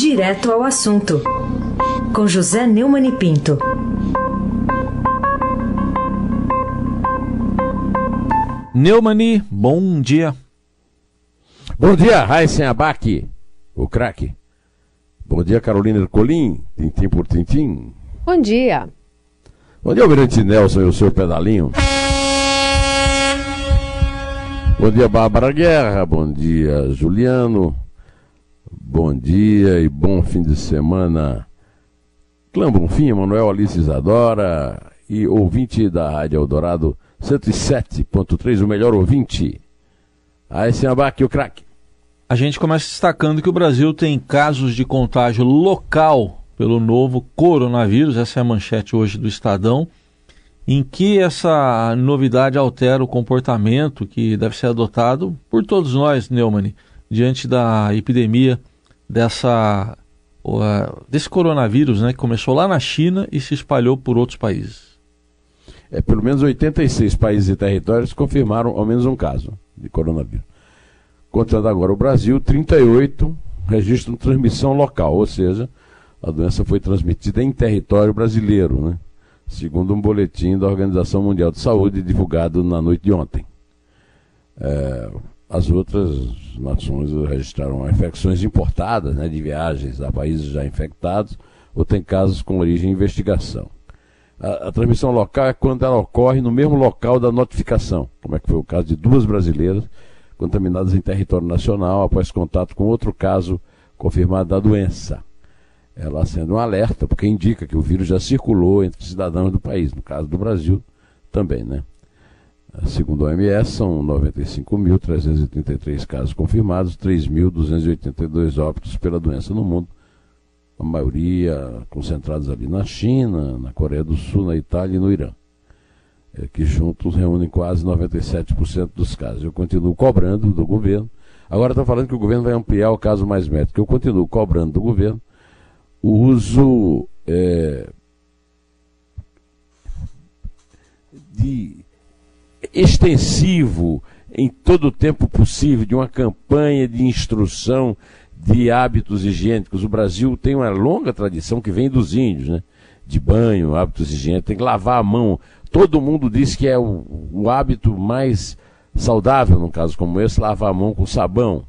Direto ao assunto, com José Neumann e Pinto. Neumani, bom dia. Bom dia, Raíssen Abac, o craque. Bom dia, Carolina Ercolim, tintim por tintim. Bom dia. Bom dia, Almirante Nelson e o seu pedalinho. Bom dia, Bárbara Guerra. Bom dia, Juliano. Bom dia e bom fim de semana. Clã Bonfim, Manuel Alice Isadora e ouvinte da Rádio Eldorado 107.3, o melhor ouvinte. Aí, Abac, o craque. A gente começa destacando que o Brasil tem casos de contágio local pelo novo coronavírus, essa é a manchete hoje do Estadão, em que essa novidade altera o comportamento que deve ser adotado por todos nós, Neumann, diante da epidemia dessa desse coronavírus, né, que começou lá na China e se espalhou por outros países. É, pelo menos 86 países e territórios confirmaram ao menos um caso de coronavírus. Contando agora o Brasil, 38 registram transmissão local, ou seja, a doença foi transmitida em território brasileiro, né? segundo um boletim da Organização Mundial de Saúde divulgado na noite de ontem. É, as outras nações registraram infecções importadas né, de viagens a países já infectados ou tem casos com origem em investigação. A, a, transmissão local é quando ela ocorre no mesmo local da notificação, como é que foi o caso de duas brasileiras contaminadas em território nacional após contato com outro caso confirmado da doença. Ela sendo um alerta, porque indica que o vírus já circulou entre cidadãos do país, no caso do Brasil também, né? Segundo a OMS, são 95.333 casos confirmados, 3.282 óbitos pela doença no mundo, a maioria concentrados ali na China, na Coreia do Sul, na Itália e no Irã, é, que juntos reúnem quase 97% dos casos. Eu continuo cobrando do governo. Agora está falando que o governo vai ampliar o caso mais médico. Eu continuo cobrando do governo o uso é, extensivo em todo o tempo possível de uma campanha de instrução de hábitos higiênicos. O Brasil tem uma longa tradição que vem dos índios, né? De banho, hábitos higiênicos, tem que lavar a mão. Todo mundo diz que é o, o hábito mais saudável, num caso como esse, lavar a mão com sabão.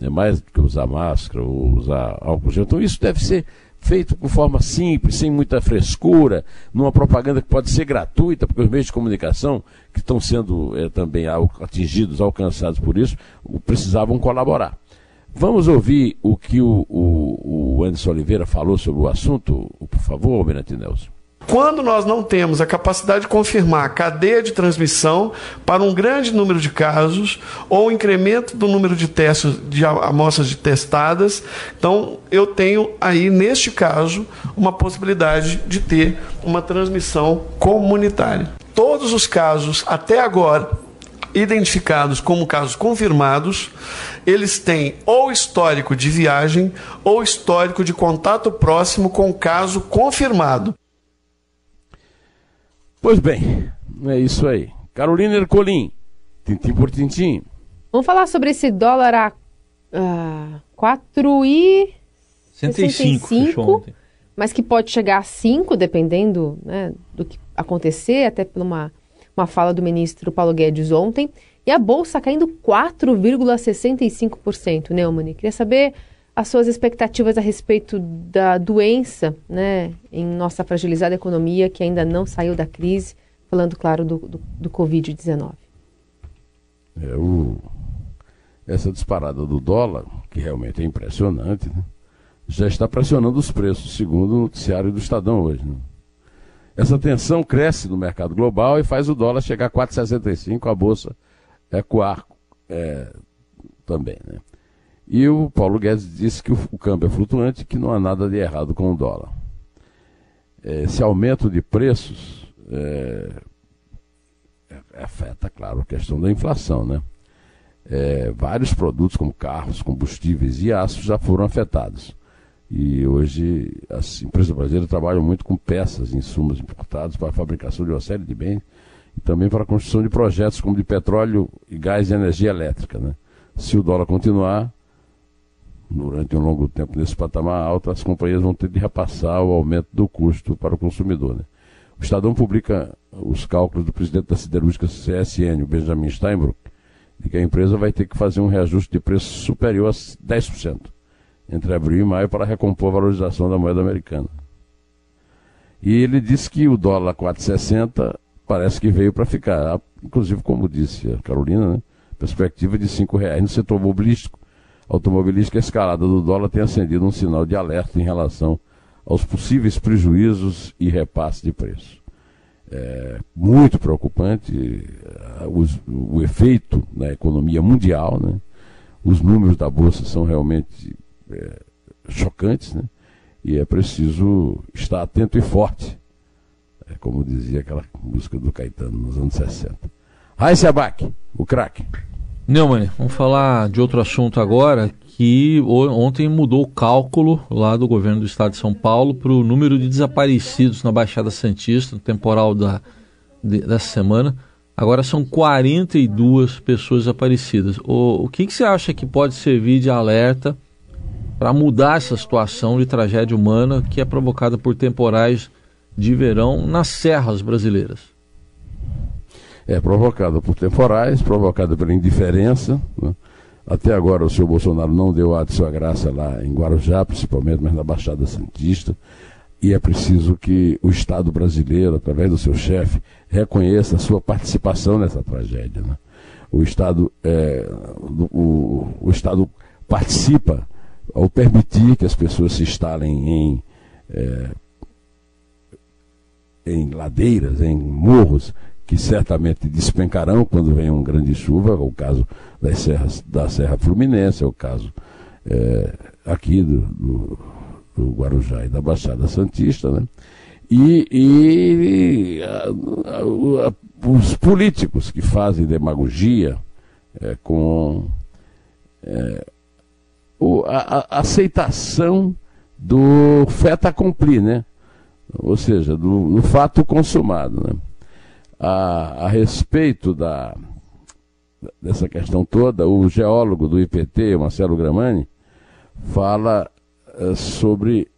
É mais do que usar máscara ou usar álcool gel. Então isso deve ser feito com forma simples, sem muita frescura, numa propaganda que pode ser gratuita, porque os meios de comunicação que estão sendo é, também atingidos, alcançados por isso, precisavam colaborar. Vamos ouvir o que o, o, o Anderson Oliveira falou sobre o assunto, por favor, Almirante Nelson. Quando nós não temos a capacidade de confirmar a cadeia de transmissão para um grande número de casos ou incremento do número de testes de amostras de testadas, então eu tenho aí neste caso uma possibilidade de ter uma transmissão comunitária. Todos os casos até agora identificados como casos confirmados, eles têm ou histórico de viagem ou histórico de contato próximo com caso confirmado. Pois bem, é isso aí. Carolina Ercolim, tintim por tintim. Vamos falar sobre esse dólar a uh, 4 e... 65, 65 mas que pode chegar a 5, dependendo né, do que acontecer, até por uma, uma fala do ministro Paulo Guedes ontem. E a Bolsa caindo 4,65%, Neumann. Queria saber as suas expectativas a respeito da doença né, em nossa fragilizada economia que ainda não saiu da crise, falando, claro, do, do, do Covid-19. É, o... Essa disparada do dólar, que realmente é impressionante, né, já está pressionando os preços, segundo o noticiário do Estadão hoje. Né? Essa tensão cresce no mercado global e faz o dólar chegar a 4,65, a bolsa ecoar é, também. Né? E o Paulo Guedes disse que o, câmbio é flutuante que não há nada de errado com o dólar. É, esse aumento de preços é, é, afeta, claro, a questão da inflação, né? É, vários produtos como carros, combustíveis e aço já foram afetados. E hoje as empresas brasileiras trabalham muito com peças, insumos importados para a fabricação de uma série de bens e também para a construção de projetos como de petróleo e gás e energia elétrica. Né? Se o dólar continuar, durante um longo tempo nesse patamar alto, as companhias vão ter de repassar o aumento do custo para o consumidor. Né? O Estadão publica os cálculos do presidente da siderúrgica CSN, o Benjamin Steinbrück, de que a empresa vai ter que fazer um reajuste de preço superior a 10% entre abril e maio para recompor a valorização da moeda americana. E ele disse que o dólar 4,60 parece que veio para ficar. Inclusive, como disse a Carolina, né? perspectiva de R$ reais no setor automobilístico. Automobilístico, a escalada do dólar tem acendido um sinal de alerta em relação aos possíveis prejuízos e repasse de preço. É muito preocupante é, o, o efeito na economia mundial. Né? Os números da Bolsa são realmente é, chocantes, né? e é preciso estar atento e forte, é como dizia aquela música do Caetano nos anos 60. Raíssa Abac, o craque. Neumann, vamos falar de outro assunto agora, que ontem mudou o cálculo lá do governo do estado de São Paulo para o número de desaparecidos na Baixada Santista, no temporal da, de, dessa semana. Agora são 42 pessoas desaparecidas. O, o que, que você acha que pode servir de alerta para mudar essa situação de tragédia humana que é provocada por temporais de verão nas serras brasileiras? É provocada por temporais, provocada pela indiferença. Né? Até agora o senhor Bolsonaro não deu a de sua graça lá em Guarujá, principalmente, mas na Baixada Santista. E é preciso que o Estado brasileiro, através do seu chefe, reconheça a sua participação nessa tragédia. Né? O, Estado, é, o, o Estado participa ao permitir que as pessoas se instalem em, é, em ladeiras, em morros, que certamente despencarão quando vem uma grande chuva, é o caso das serras, da Serra Fluminense, é o caso é, aqui do, do, do, Guarujá e da Baixada Santista, né? E, e a, a, a, os políticos que fazem demagogia é, com é, o, a, aceitação do feta accompli, né? Ou seja, do, do fato consumado, né? A, a respeito da, dessa questão toda, o geólogo do IPT, Marcelo Gramani, fala uh, sobre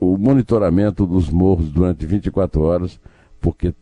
o monitoramento dos morros durante 24 horas, porque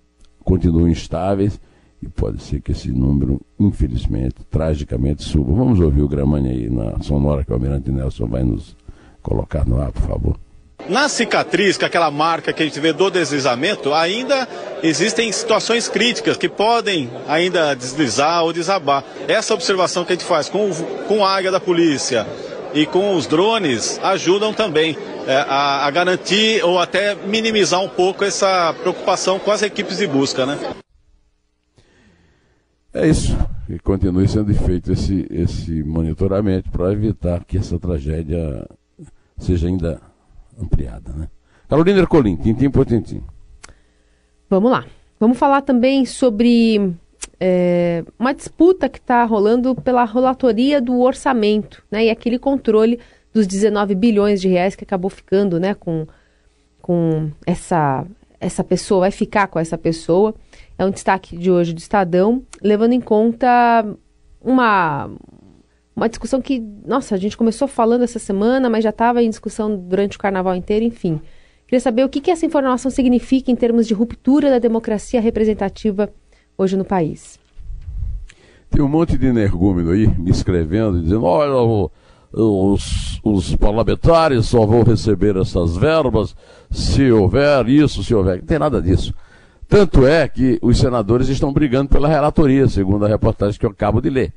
continuam instáveis e pode ser que esse número, infelizmente, tragicamente suba. Vamos ouvir o Gramani aí na sonora que o Almirante Nelson vai nos colocar no ar, por favor. Na cicatriz, que é aquela marca que a gente vê do deslizamento, ainda existem situações críticas que podem ainda deslizar ou desabar. Essa observação que a gente faz com, com a águia da polícia e com os drones ajudam também é, a, a garantir ou até minimizar um pouco essa preocupação com as equipes de busca, né? É isso. E continue sendo feito esse, esse monitoramento para evitar que essa tragédia seja ainda ampliada. Né? Carolina Ercolim, tintim por tintim. Vamos lá. Vamos falar também sobre é, uma disputa que está rolando pela rolatoria do orçamento né, e aquele controle dos 19 bilhões de reais que acabou ficando né, com, com essa, essa pessoa, vai ficar com essa pessoa. É um destaque de hoje do Estadão, levando em conta uma, uma discussão que, nossa, a gente começou falando essa semana, mas já estava em discussão durante o carnaval inteiro, enfim. Queria saber o que, que essa informação significa em termos de ruptura da democracia representativa hoje no país. Tem um monte de energúmeno aí me escrevendo, dizendo: olha, os, os parlamentares só vão receber essas verbas se houver isso, se houver. Não tem nada disso. Tanto é que os senadores estão brigando pela relatoria, segundo a reportagem que eu acabo de ler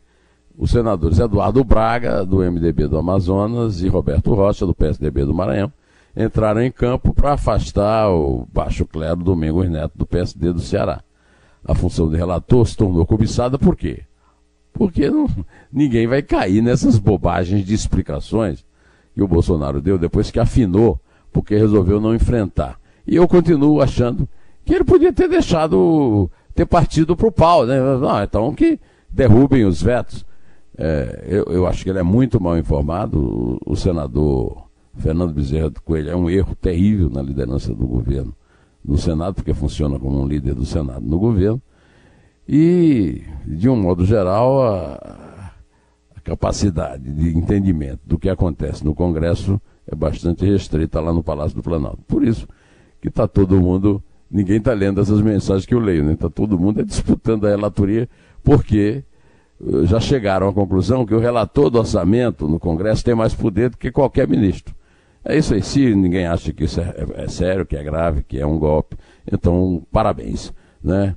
os senadores Eduardo Braga, do MDB do Amazonas, e Roberto Rocha, do PSDB do Maranhão, entraram em campo para afastar o baixo clero Domingos Neto, do PSD do Ceará. A função de relator se tornou cobiçada por quê? Porque não, ninguém vai cair nessas bobagens de explicações que o Bolsonaro deu depois que afinou, porque resolveu não enfrentar. E eu continuo achando que ele podia ter deixado, ter partido para o pau, né? Não, então que derrubem os vetos. É, eu, eu, acho que ele é muito mal informado. O, o, senador Fernando Bezerra do Coelho é um erro terrível na liderança do governo no Senado, porque funciona como um líder do Senado no governo. E, de um modo geral, a, a capacidade de entendimento do que acontece no Congresso é bastante restrita lá no Palácio do Planalto. Por isso que está todo mundo, ninguém está lendo essas mensagens que eu leio, né? Está todo mundo é disputando a relatoria, porque já chegaram à conclusão que o relator do orçamento no Congresso tem mais poder do que qualquer ministro. É isso aí, se ninguém acha que isso é, é, é sério, que é grave, que é um golpe, então parabéns. Né?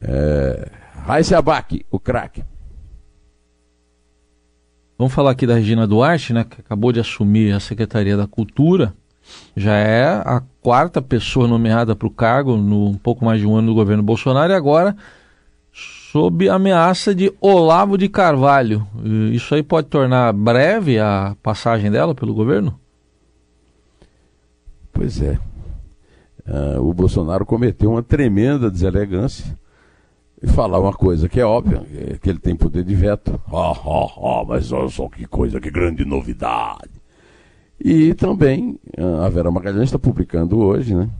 É... Raíssa Abac, o craque. Vamos falar aqui da Regina Duarte, né, que acabou de assumir a Secretaria da Cultura. Já é a quarta pessoa nomeada para o cargo no um pouco mais de um ano do governo Bolsonaro e agora sob ameaça de Olavo de Carvalho. Isso aí pode tornar breve a passagem dela pelo governo? Pois é. Uh, o Bolsonaro cometeu uma tremenda deselegância e falar uma coisa que é óbvia, é que ele tem poder de veto. Ah, ah, ah, mas olha só que coisa, que grande novidade. E também a Vera Magalhães está publicando hoje, né,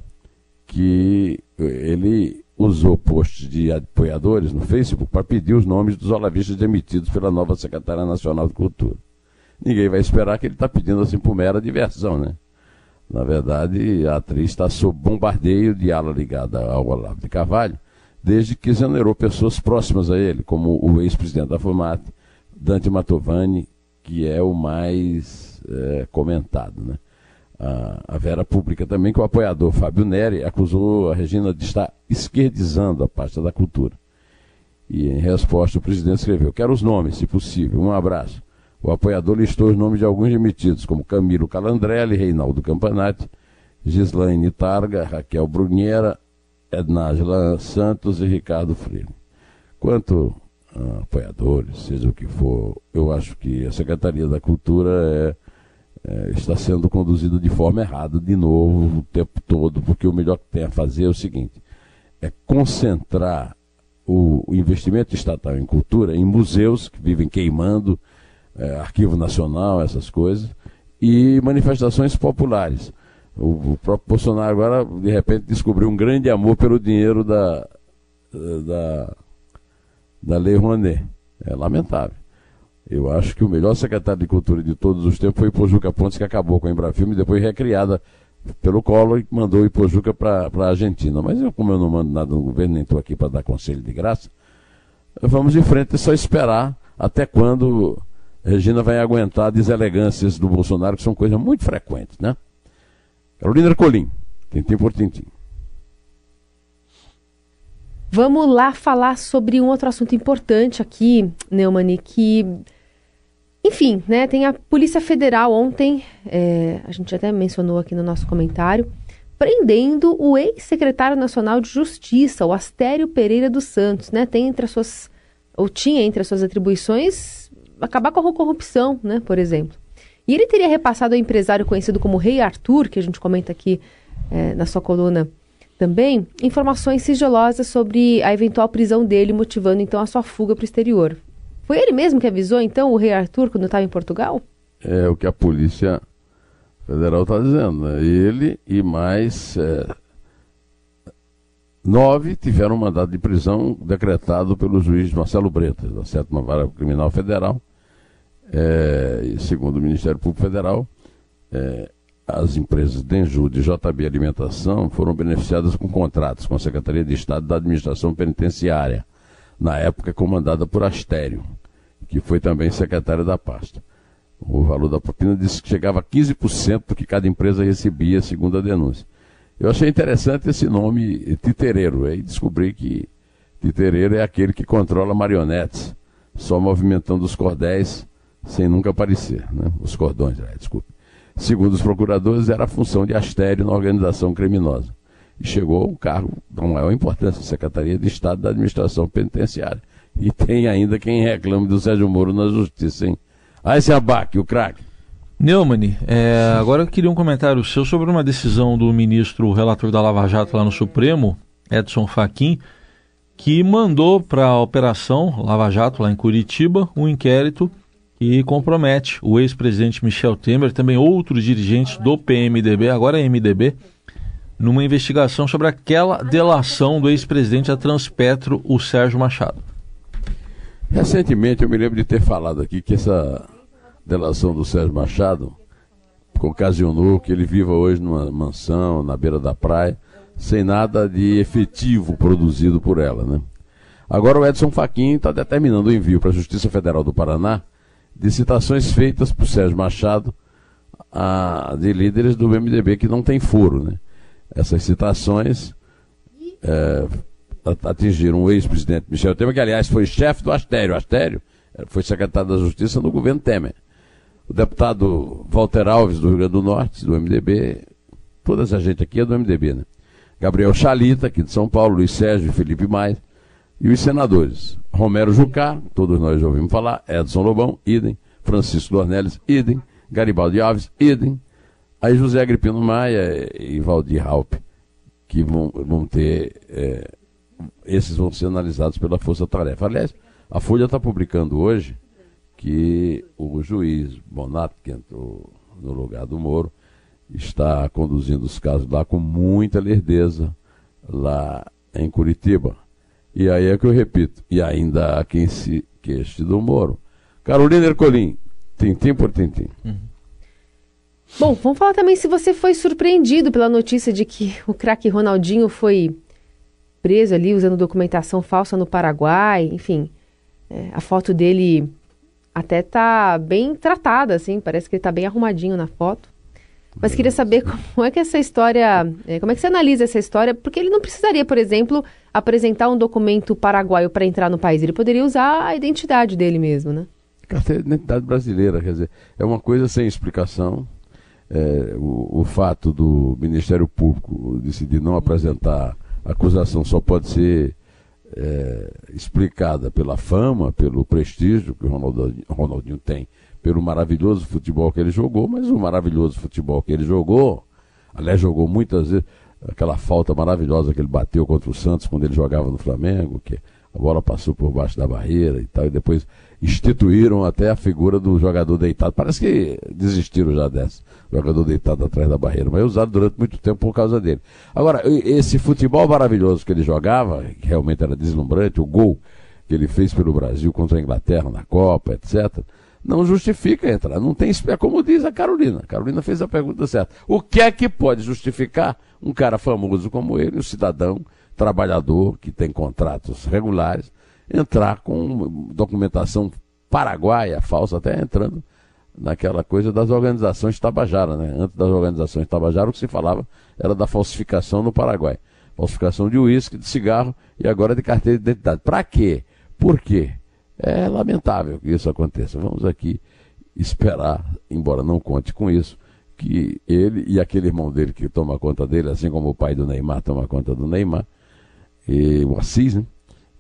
que ele usou posts de apoiadores no Facebook para pedir os nomes dos olavistas demitidos pela nova secretária nacional de cultura. Ninguém vai esperar que ele está pedindo assim por mera diversão, né? Na verdade, a atriz está sob bombardeio de ala ligada ao Olavo de Carvalho, desde que exonerou pessoas próximas a ele, como o ex-presidente da FUMAT, Dante Matovani, que é o mais é, comentado. Né? A, a, Vera Pública também, que o apoiador Fábio Neri acusou a Regina de estar esquerdizando a pasta da cultura. E em resposta, o presidente escreveu: Quero os nomes, se possível. Um abraço. O apoiador listou os nomes de alguns demitidos, como Camilo Calandrelli, Reinaldo Campanati, Gislaine Targa, Raquel Bruniera, Ednágela Santos e Ricardo Freire. Quanto a apoiadores, seja o que for, eu acho que a Secretaria da Cultura é, é, está sendo conduzida de forma errada, de novo, o tempo todo, porque o melhor que tem a fazer é o seguinte: é concentrar o, o investimento estatal em cultura em museus que vivem queimando, é, Arquivo Nacional, essas coisas, e manifestações populares. O, o, próprio Bolsonaro agora, de repente, descobriu um grande amor pelo dinheiro da, da, da Lei Rouanet. É lamentável. Eu acho que o melhor secretário de Cultura de todos os tempos foi Ipojuca Pontes, que acabou com a Embrafilme e depois recriada pelo Collor e mandou Ipojuca para a Argentina. Mas eu, como eu não mando nada no governo, nem estou aqui para dar conselho de graça, vamos em frente, é só esperar até quando Regina vai aguentar deselegâncias do Bolsonaro, que são coisas muito frequentes, né? Carolina Ercolim, tintim por tintim. Vamos lá falar sobre um outro assunto importante aqui, Neumani, que, enfim, né, tem a Polícia Federal ontem, é, a gente até mencionou aqui no nosso comentário, prendendo o ex-secretário nacional de Justiça, o Astério Pereira dos Santos, né, tem entre as suas, ou tinha entre as suas atribuições, acabar com a corrupção, né, por exemplo. E ele teria repassado ao empresário conhecido como Rei Arthur, que a gente comenta aqui é, na sua coluna também, informações sigilosas sobre a eventual prisão dele, motivando então a sua fuga para o exterior. Foi ele mesmo que avisou então o Rei Arthur quando estava em Portugal? É o que a Polícia Federal está dizendo. Né? Ele e mais é, nove tiveram mandado de prisão decretado pelo juiz Marcelo Bretas, da Sétima Vara Criminal Federal é, segundo o Ministério Público Federal, é, as empresas Denjud e JB Alimentação foram beneficiadas com contratos com a Secretaria de Estado da Administração Penitenciária, na época comandada por Astério, que foi também secretário da pasta. O valor da propina disse que chegava a 15% do que cada empresa recebia, segundo a denúncia. Eu achei interessante esse nome Titereiro, aí descobri que Titereiro é aquele que controla marionetes, só movimentando os cordéis sem nunca aparecer, né? os cordões, é, desculpe. Segundo os procuradores, era a função de Astério na organização criminosa. E chegou ao cargo da maior importância, Secretaria de Estado da Administração Penitenciária. E tem ainda quem reclame do Sérgio Moro na Justiça, hein? Aí esse abaque, o craque. Neumann, é, agora eu queria um comentário seu sobre uma decisão do ministro relator da Lava Jato lá no Supremo, Edson Fachin, que mandou para a Operação Lava Jato lá em Curitiba um inquérito e compromete o ex-presidente Michel Temer, também outros dirigentes do PMDB, agora é MDB, numa investigação sobre aquela delação do ex-presidente da Transpetro, o Sérgio Machado. Recentemente eu me lembro de ter falado aqui que essa delação do Sérgio Machado ocasionou que ele viva hoje numa mansão na beira da praia, sem nada de efetivo produzido por ela, né? Agora o Edson Fachin está determinando o envio para a Justiça Federal do Paraná de citações feitas por Sérgio Machado a, de líderes do MDB que não tem foro, né? Essas citações é, atingiram o ex-presidente Michel Temer, que aliás foi chefe do Astério. Astério foi secretário da Justiça no governo Temer. O deputado Walter Alves, do Rio Grande do Norte, do MDB, toda essa gente aqui é do MDB, né? Gabriel Chalita, aqui de São Paulo, Luiz Sérgio Felipe Maia, e os senadores, Romero Jucá, todos nós já ouvimos falar, Edson Lobão, idem, Francisco Dornelles, idem, Garibaldi Alves, idem, aí José Agripino Maia e Valdir Raup, que vão, vão ter, é, esses vão ser analisados pela Força Tarefa. Aliás, a Folha está publicando hoje que o juiz Bonato, que entrou no lugar do Moro, está conduzindo os casos lá com muita lerdeza, lá em Curitiba. E aí é que eu repito, e ainda há quem se queixe do Moro. Carolina Ercolim, tintim por tintim. Uhum. Bom, vamos falar também se você foi surpreendido pela notícia de que o craque Ronaldinho foi preso ali usando documentação falsa no Paraguai, enfim. É, a foto dele até tá bem tratada, assim, parece que ele tá bem arrumadinho na foto. Mas queria saber como é que essa história, é, como é que você analisa essa história, porque ele não precisaria, por exemplo, apresentar um documento paraguaio para entrar no país, ele poderia usar a identidade dele mesmo, né? Carteira de identidade brasileira, quer dizer, é uma coisa sem explicação. É, o, o fato do Ministério Público decidir não apresentar acusação só pode ser é, explicada pela fama, pelo prestígio que o Ronaldinho, Ronaldinho tem, pelo maravilhoso futebol que ele jogou, mas o maravilhoso futebol que ele jogou, aliás, jogou muitas vezes aquela falta maravilhosa que ele bateu contra o Santos quando ele jogava no Flamengo, que a bola passou por baixo da barreira e tal, e depois instituíram até a figura do jogador deitado. Parece que desistiram já dessa, jogador deitado atrás da barreira, mas é usado durante muito tempo por causa dele. Agora, esse futebol maravilhoso que ele jogava, que realmente era deslumbrante, o gol que ele fez pelo Brasil contra a Inglaterra na Copa, etc., não justifica entrar. Não tem, é como diz a Carolina. A Carolina fez a pergunta certa. O que é que pode justificar um cara famoso como ele, um cidadão trabalhador que tem contratos regulares, entrar com documentação paraguaia, falsa, até entrando naquela coisa das organizações Tabajara, né? Antes das organizações Tabajara, o que se falava era da falsificação no Paraguai. Falsificação de uísque, de cigarro e agora de carteira de identidade. Para quê? Por quê? É lamentável que isso aconteça. Vamos aqui esperar, embora não conte com isso, que ele e aquele irmão dele que toma conta dele, assim como o pai do Neymar toma conta do Neymar, e o Assis, né?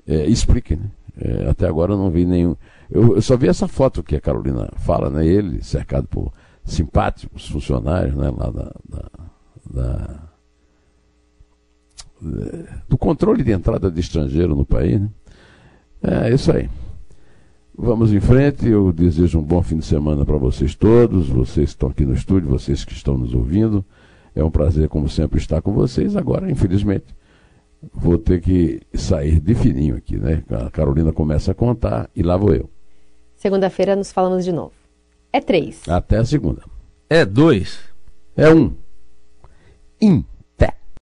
É, explique, né? É, até agora eu não vi nenhum. Eu, eu, só vi essa foto que a Carolina fala, né? Ele cercado por simpáticos funcionários, né? Lá da, da, da do controle de entrada de estrangeiro no país, né? É isso aí. Vamos em frente. Eu desejo um bom fim de semana para vocês todos, vocês que estão aqui no estúdio, vocês que estão nos ouvindo. É um prazer, como sempre, estar com vocês. Agora, infelizmente, vou ter que sair de fininho aqui, né? A Carolina começa a contar e lá vou eu. Segunda-feira nos falamos de novo. É três. Até a segunda. É dois. É um. In.